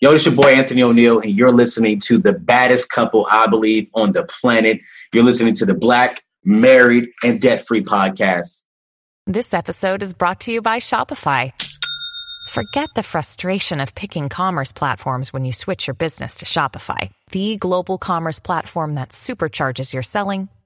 Yo, it's your boy Anthony ONeal, and you're listening to the baddest couple I believe on the planet. You're listening to the Black, Married, and Debt Free podcast. This episode is brought to you by Shopify. Forget the frustration of picking commerce platforms when you switch your business to Shopify, the global commerce platform that supercharges your selling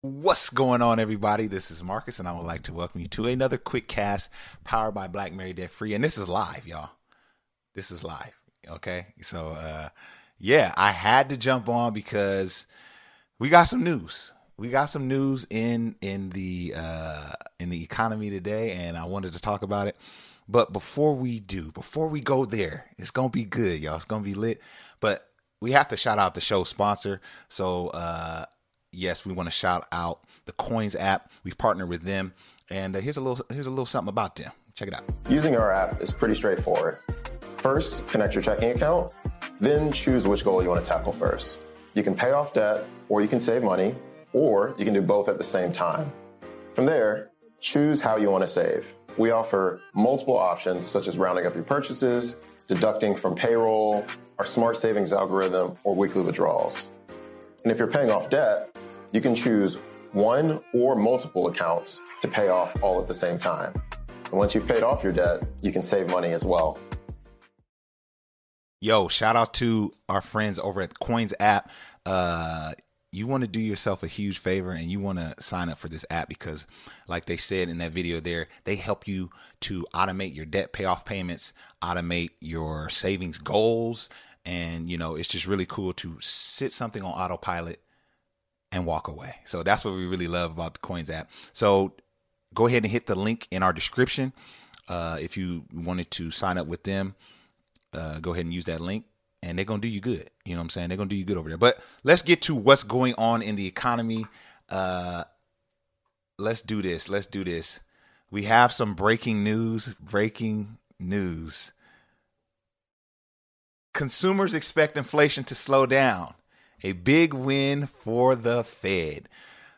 What's going on, everybody? This is Marcus, and I would like to welcome you to another quick cast powered by Black Mary Debt Free. And this is live, y'all. This is live. Okay. So, uh, yeah, I had to jump on because we got some news. We got some news in in the uh, in the economy today, and I wanted to talk about it. But before we do, before we go there, it's gonna be good, y'all. It's gonna be lit. But we have to shout out the show sponsor. So uh, yes, we want to shout out the Coins app. We've partnered with them, and uh, here's a little here's a little something about them. Check it out. Using our app is pretty straightforward. First, connect your checking account, then choose which goal you want to tackle first. You can pay off debt, or you can save money, or you can do both at the same time. From there, choose how you want to save. We offer multiple options such as rounding up your purchases, deducting from payroll, our smart savings algorithm, or weekly withdrawals. And if you're paying off debt, you can choose one or multiple accounts to pay off all at the same time. And once you've paid off your debt, you can save money as well. Yo, shout out to our friends over at Coins app. Uh, you want to do yourself a huge favor and you want to sign up for this app because like they said in that video there they help you to automate your debt payoff payments automate your savings goals and you know it's just really cool to sit something on autopilot and walk away. So that's what we really love about the coins app. So go ahead and hit the link in our description uh, if you wanted to sign up with them uh, go ahead and use that link and they're gonna do you good. You know what I'm saying? They're gonna do you good over there. But let's get to what's going on in the economy. Uh, let's do this. Let's do this. We have some breaking news. Breaking news. Consumers expect inflation to slow down. A big win for the Fed.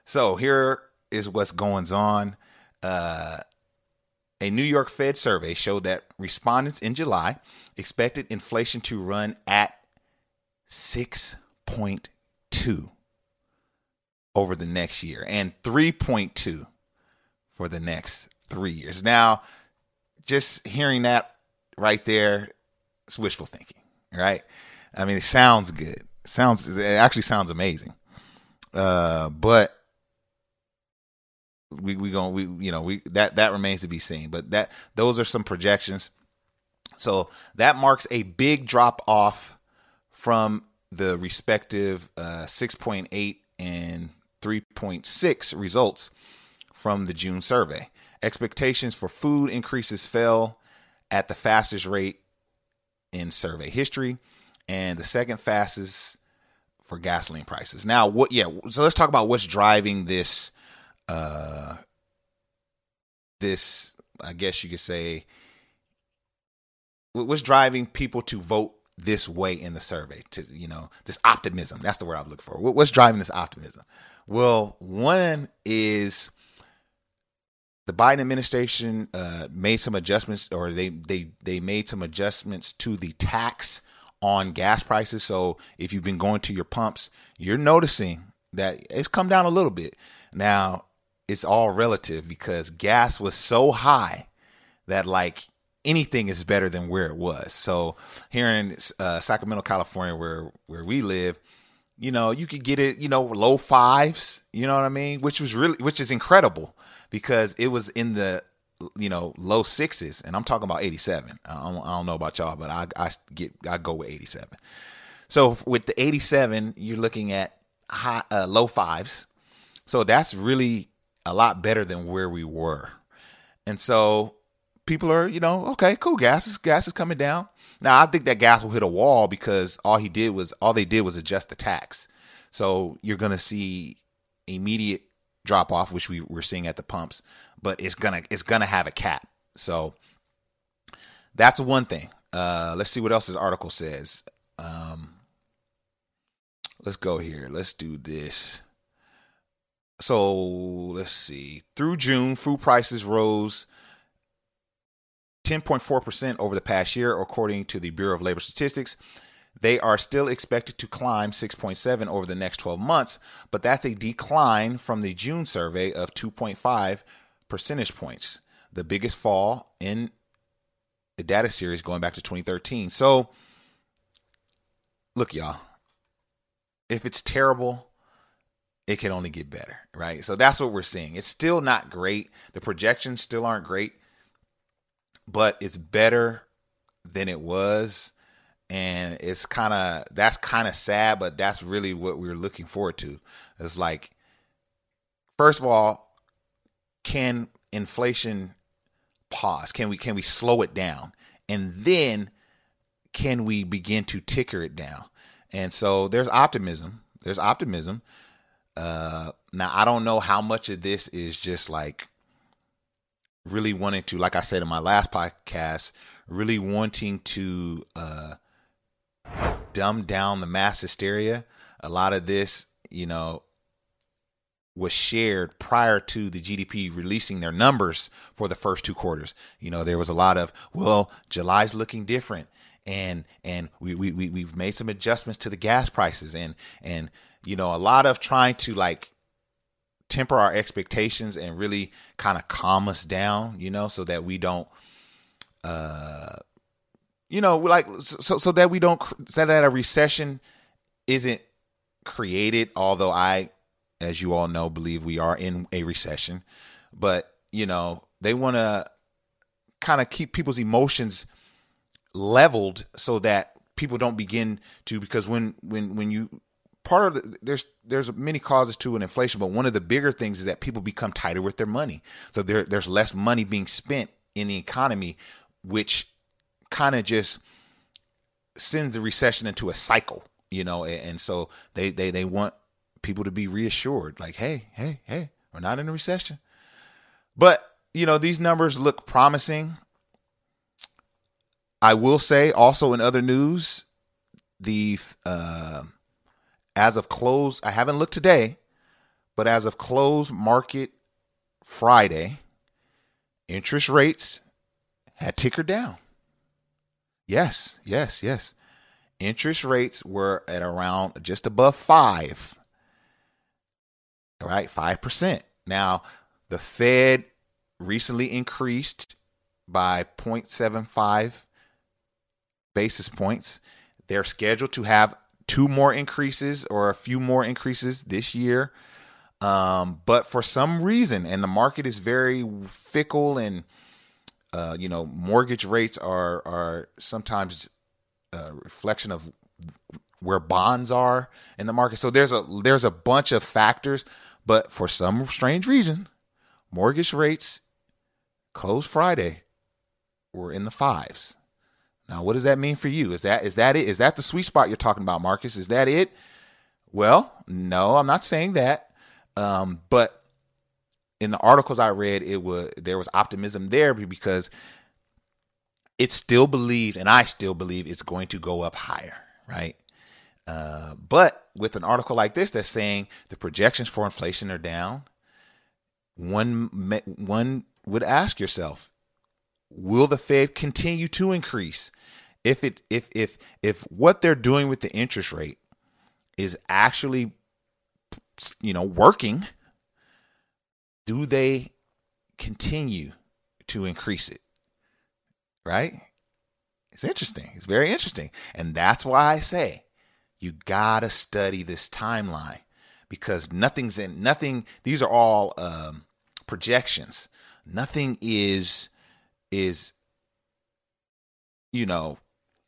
So here is what's going on. Uh, a New York Fed survey showed that respondents in July expected inflation to run at 6.2 over the next year and 3.2 for the next three years. Now, just hearing that right there, it's wishful thinking, right? I mean, it sounds good. It sounds it actually sounds amazing. Uh, but we we going we you know we that that remains to be seen. But that those are some projections. So that marks a big drop off from the respective uh, 6.8 and 3.6 results from the June survey. Expectations for food increases fell at the fastest rate in survey history and the second fastest for gasoline prices. Now, what yeah, so let's talk about what's driving this uh this I guess you could say what's driving people to vote this way in the survey to you know this optimism? That's the word i'm looking for. What's driving this optimism? Well one is the biden administration uh, made some adjustments or they they they made some adjustments to the tax on gas prices. So if you've been going to your pumps you're noticing that it's come down a little bit. Now it's all relative because gas was so high that like anything is better than where it was. So here in uh, Sacramento, California, where where we live, you know, you could get it, you know, low fives. You know what I mean? Which was really, which is incredible because it was in the you know low sixes, and I'm talking about 87. I don't, I don't know about y'all, but I I get I go with 87. So with the 87, you're looking at high uh, low fives. So that's really a lot better than where we were. And so people are, you know, okay, cool. Gas is gas is coming down. Now I think that gas will hit a wall because all he did was all they did was adjust the tax. So you're gonna see immediate drop off, which we we're seeing at the pumps, but it's gonna it's gonna have a cap. So that's one thing. Uh, let's see what else this article says. Um, let's go here. Let's do this. So let's see. Through June, food prices rose 10.4% over the past year, according to the Bureau of Labor Statistics. They are still expected to climb 6.7 over the next 12 months, but that's a decline from the June survey of 2.5 percentage points, the biggest fall in the data series going back to 2013. So, look, y'all, if it's terrible, it can only get better, right? So that's what we're seeing. It's still not great. The projections still aren't great but it's better than it was. And it's kind of that's kind of sad but that's really what we are looking forward to. It's like first of all can inflation pause? Can we can we slow it down? And then can we begin to ticker it down? And so there's optimism. There's optimism uh now i don't know how much of this is just like really wanting to, like I said in my last podcast, really wanting to uh, dumb down the mass hysteria. A lot of this, you know, was shared prior to the GDP releasing their numbers for the first two quarters. You know, there was a lot of, well, July's looking different. And and we, we, we we've made some adjustments to the gas prices and and you know a lot of trying to like temper our expectations and really kind of calm us down, you know, so that we don't, uh, you know, like so so that we don't so that a recession isn't created. Although I, as you all know, believe we are in a recession, but you know they want to kind of keep people's emotions leveled so that people don't begin to because when when when you part of the, there's there's many causes to an inflation, but one of the bigger things is that people become tighter with their money. So there there's less money being spent in the economy, which kind of just sends the recession into a cycle, you know. And, and so they they they want people to be reassured, like, hey, hey, hey, we're not in a recession. But you know these numbers look promising. I will say also in other news, the uh, as of close, I haven't looked today, but as of close market Friday, interest rates had tickered down. Yes, yes, yes. Interest rates were at around just above five. All right, 5%. Now, the Fed recently increased by 0.75 basis points. They're scheduled to have two more increases or a few more increases this year. Um, but for some reason, and the market is very fickle, and uh, you know, mortgage rates are are sometimes a reflection of where bonds are in the market. So there's a there's a bunch of factors, but for some strange reason, mortgage rates closed Friday were in the fives. Now, what does that mean for you? Is that is that it? Is that the sweet spot you're talking about, Marcus? Is that it? Well, no, I'm not saying that. Um, but in the articles I read, it was there was optimism there because it's still believed, and I still believe it's going to go up higher, right? Uh, but with an article like this that's saying the projections for inflation are down, one one would ask yourself, will the Fed continue to increase? If it if if if what they're doing with the interest rate is actually you know working, do they continue to increase it? Right? It's interesting. It's very interesting. And that's why I say you got to study this timeline because nothing's in nothing these are all um, projections. Nothing is is you know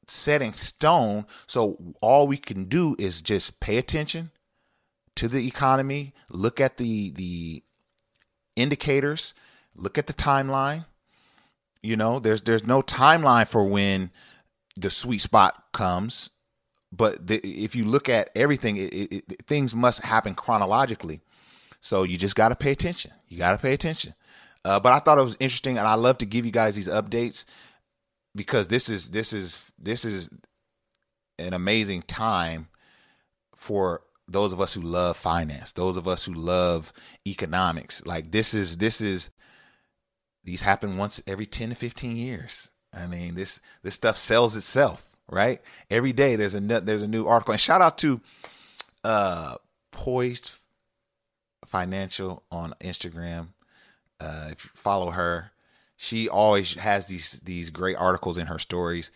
set in stone. So all we can do is just pay attention to the economy, look at the the indicators, look at the timeline. You know, there's there's no timeline for when the sweet spot comes, but the, if you look at everything, it, it, it, things must happen chronologically. So you just got to pay attention. You got to pay attention. Uh, but I thought it was interesting, and I love to give you guys these updates because this is this is this is an amazing time for those of us who love finance, those of us who love economics. Like this is this is these happen once every 10 to 15 years. I mean, this this stuff sells itself, right? Every day there's a there's a new article. And shout out to uh Poised Financial on Instagram. Uh if you follow her, she always has these these great articles in her stories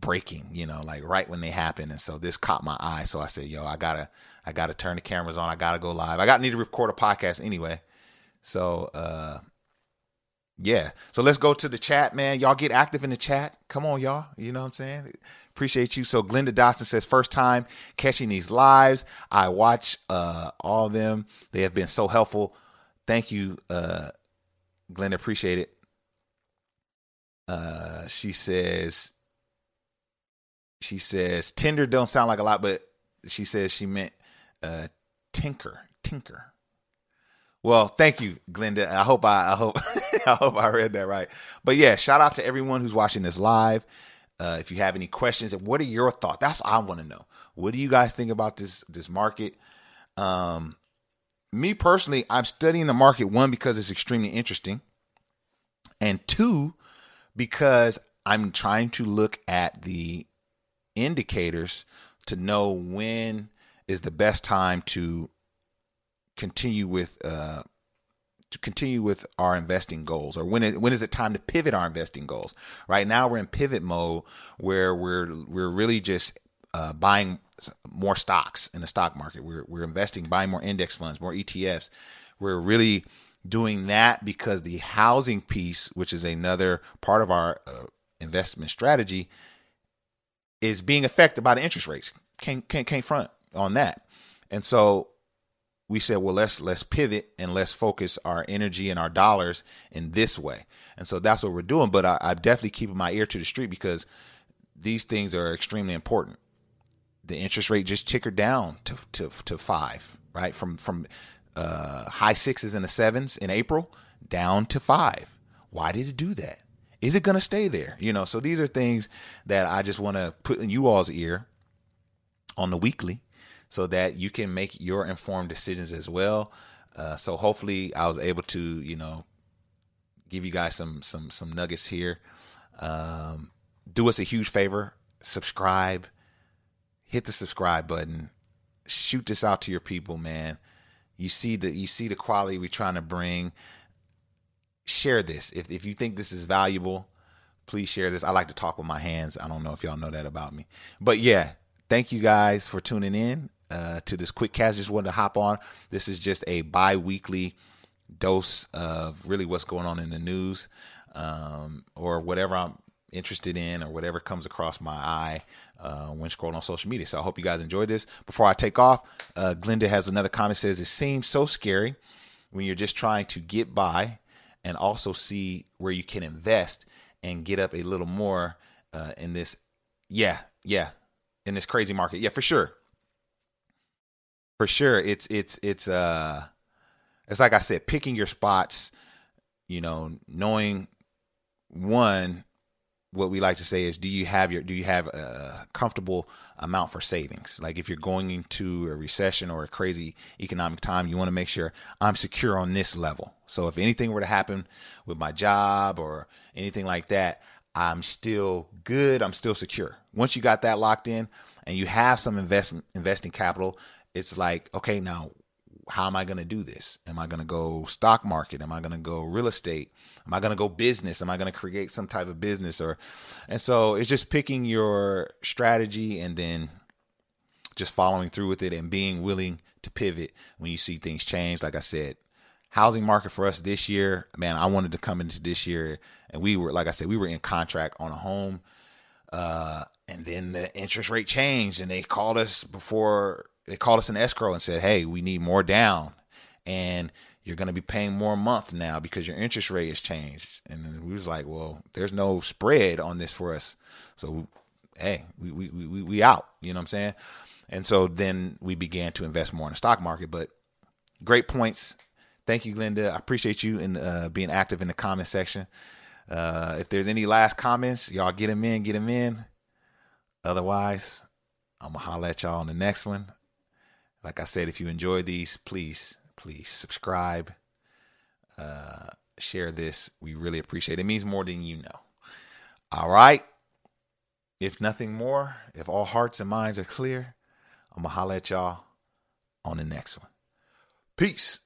breaking, you know, like right when they happen. And so this caught my eye. So I said, yo, I gotta I gotta turn the cameras on. I gotta go live. I got need to record a podcast anyway. So uh yeah. So let's go to the chat, man. Y'all get active in the chat. Come on, y'all. You know what I'm saying? Appreciate you. So Glenda Dotson says, first time catching these lives. I watch uh all of them. They have been so helpful. Thank you, uh Glenda. Appreciate it. Uh she says she says Tinder don't sound like a lot, but she says she meant uh tinker. Tinker. Well, thank you, Glenda. I hope I, I hope I hope I read that right. But yeah, shout out to everyone who's watching this live. Uh, if you have any questions, what are your thoughts? That's what I want to know. What do you guys think about this this market? Um, me personally, I'm studying the market one because it's extremely interesting, and two because I'm trying to look at the indicators to know when is the best time to continue with uh, to continue with our investing goals or when when is it time to pivot our investing goals? Right now we're in pivot mode where we're we're really just uh, buying more stocks in the stock market. We're, we're investing buying more index funds more etfs we're really doing that because the housing piece which is another part of our uh, investment strategy is being affected by the interest rates can't, can't can't front on that and so we said, well, let's let's pivot and let's focus our energy and our dollars in this way. And so that's what we're doing. But I, I'm definitely keeping my ear to the street because these things are extremely important. The interest rate just tickered down to to to five, right? From from uh, high sixes and the sevens in April down to five. Why did it do that? Is it going to stay there? You know, so these are things that I just want to put in you all's ear on the weekly so that you can make your informed decisions as well. Uh, so hopefully, I was able to, you know, give you guys some some some nuggets here. Um, do us a huge favor, subscribe, hit the subscribe button, shoot this out to your people, man. You see the you see the quality we're trying to bring. Share this if if you think this is valuable. Please share this. I like to talk with my hands. I don't know if y'all know that about me, but yeah, thank you guys for tuning in uh, to this quick cast. Just wanted to hop on. This is just a bi weekly dose of really what's going on in the news um, or whatever I'm interested in or whatever comes across my eye uh, when scrolling on social media. So I hope you guys enjoyed this. Before I take off, uh, Glenda has another comment says it seems so scary when you're just trying to get by and also see where you can invest and get up a little more uh, in this. Yeah, yeah, in this crazy market. Yeah, for sure for sure it's it's it's uh it's like I said, picking your spots, you know, knowing one what we like to say is do you have your do you have a comfortable amount for savings? Like if you're going into a recession or a crazy economic time you want to make sure i'm secure on this level. So if anything were to happen with my job or anything like that i'm still good i'm still secure. Once you got that locked in and you have some investment investing capital it's like okay now how am I going to do this? Am I going to go stock market? Am I going to go real estate? Am I going to go business? Am I going to create some type of business or and so it's just picking your strategy and then just following through with it and being willing to pivot when you see things change. Like I said, housing market for us this year, man, I wanted to come into this year and we were like I said, we were in contract on a home uh and then the interest rate changed and they called us before they called us an escrow and said, "Hey, we need more down, and you're going to be paying more a month now because your interest rate has changed." And we was like, "Well, there's no spread on this for us, so hey, we we we we out." You know what I'm saying? And so then we began to invest more in the stock market. But great points. Thank you, Linda. I appreciate you in uh, being active in the comment section. Uh, if there's any last comments, y'all get them in, get them in. Otherwise, I'm gonna holler at y'all on the next one. Like I said, if you enjoy these, please, please subscribe, uh, share this. We really appreciate it. It means more than you know. All right. If nothing more, if all hearts and minds are clear, I'm going to holler at y'all on the next one. Peace.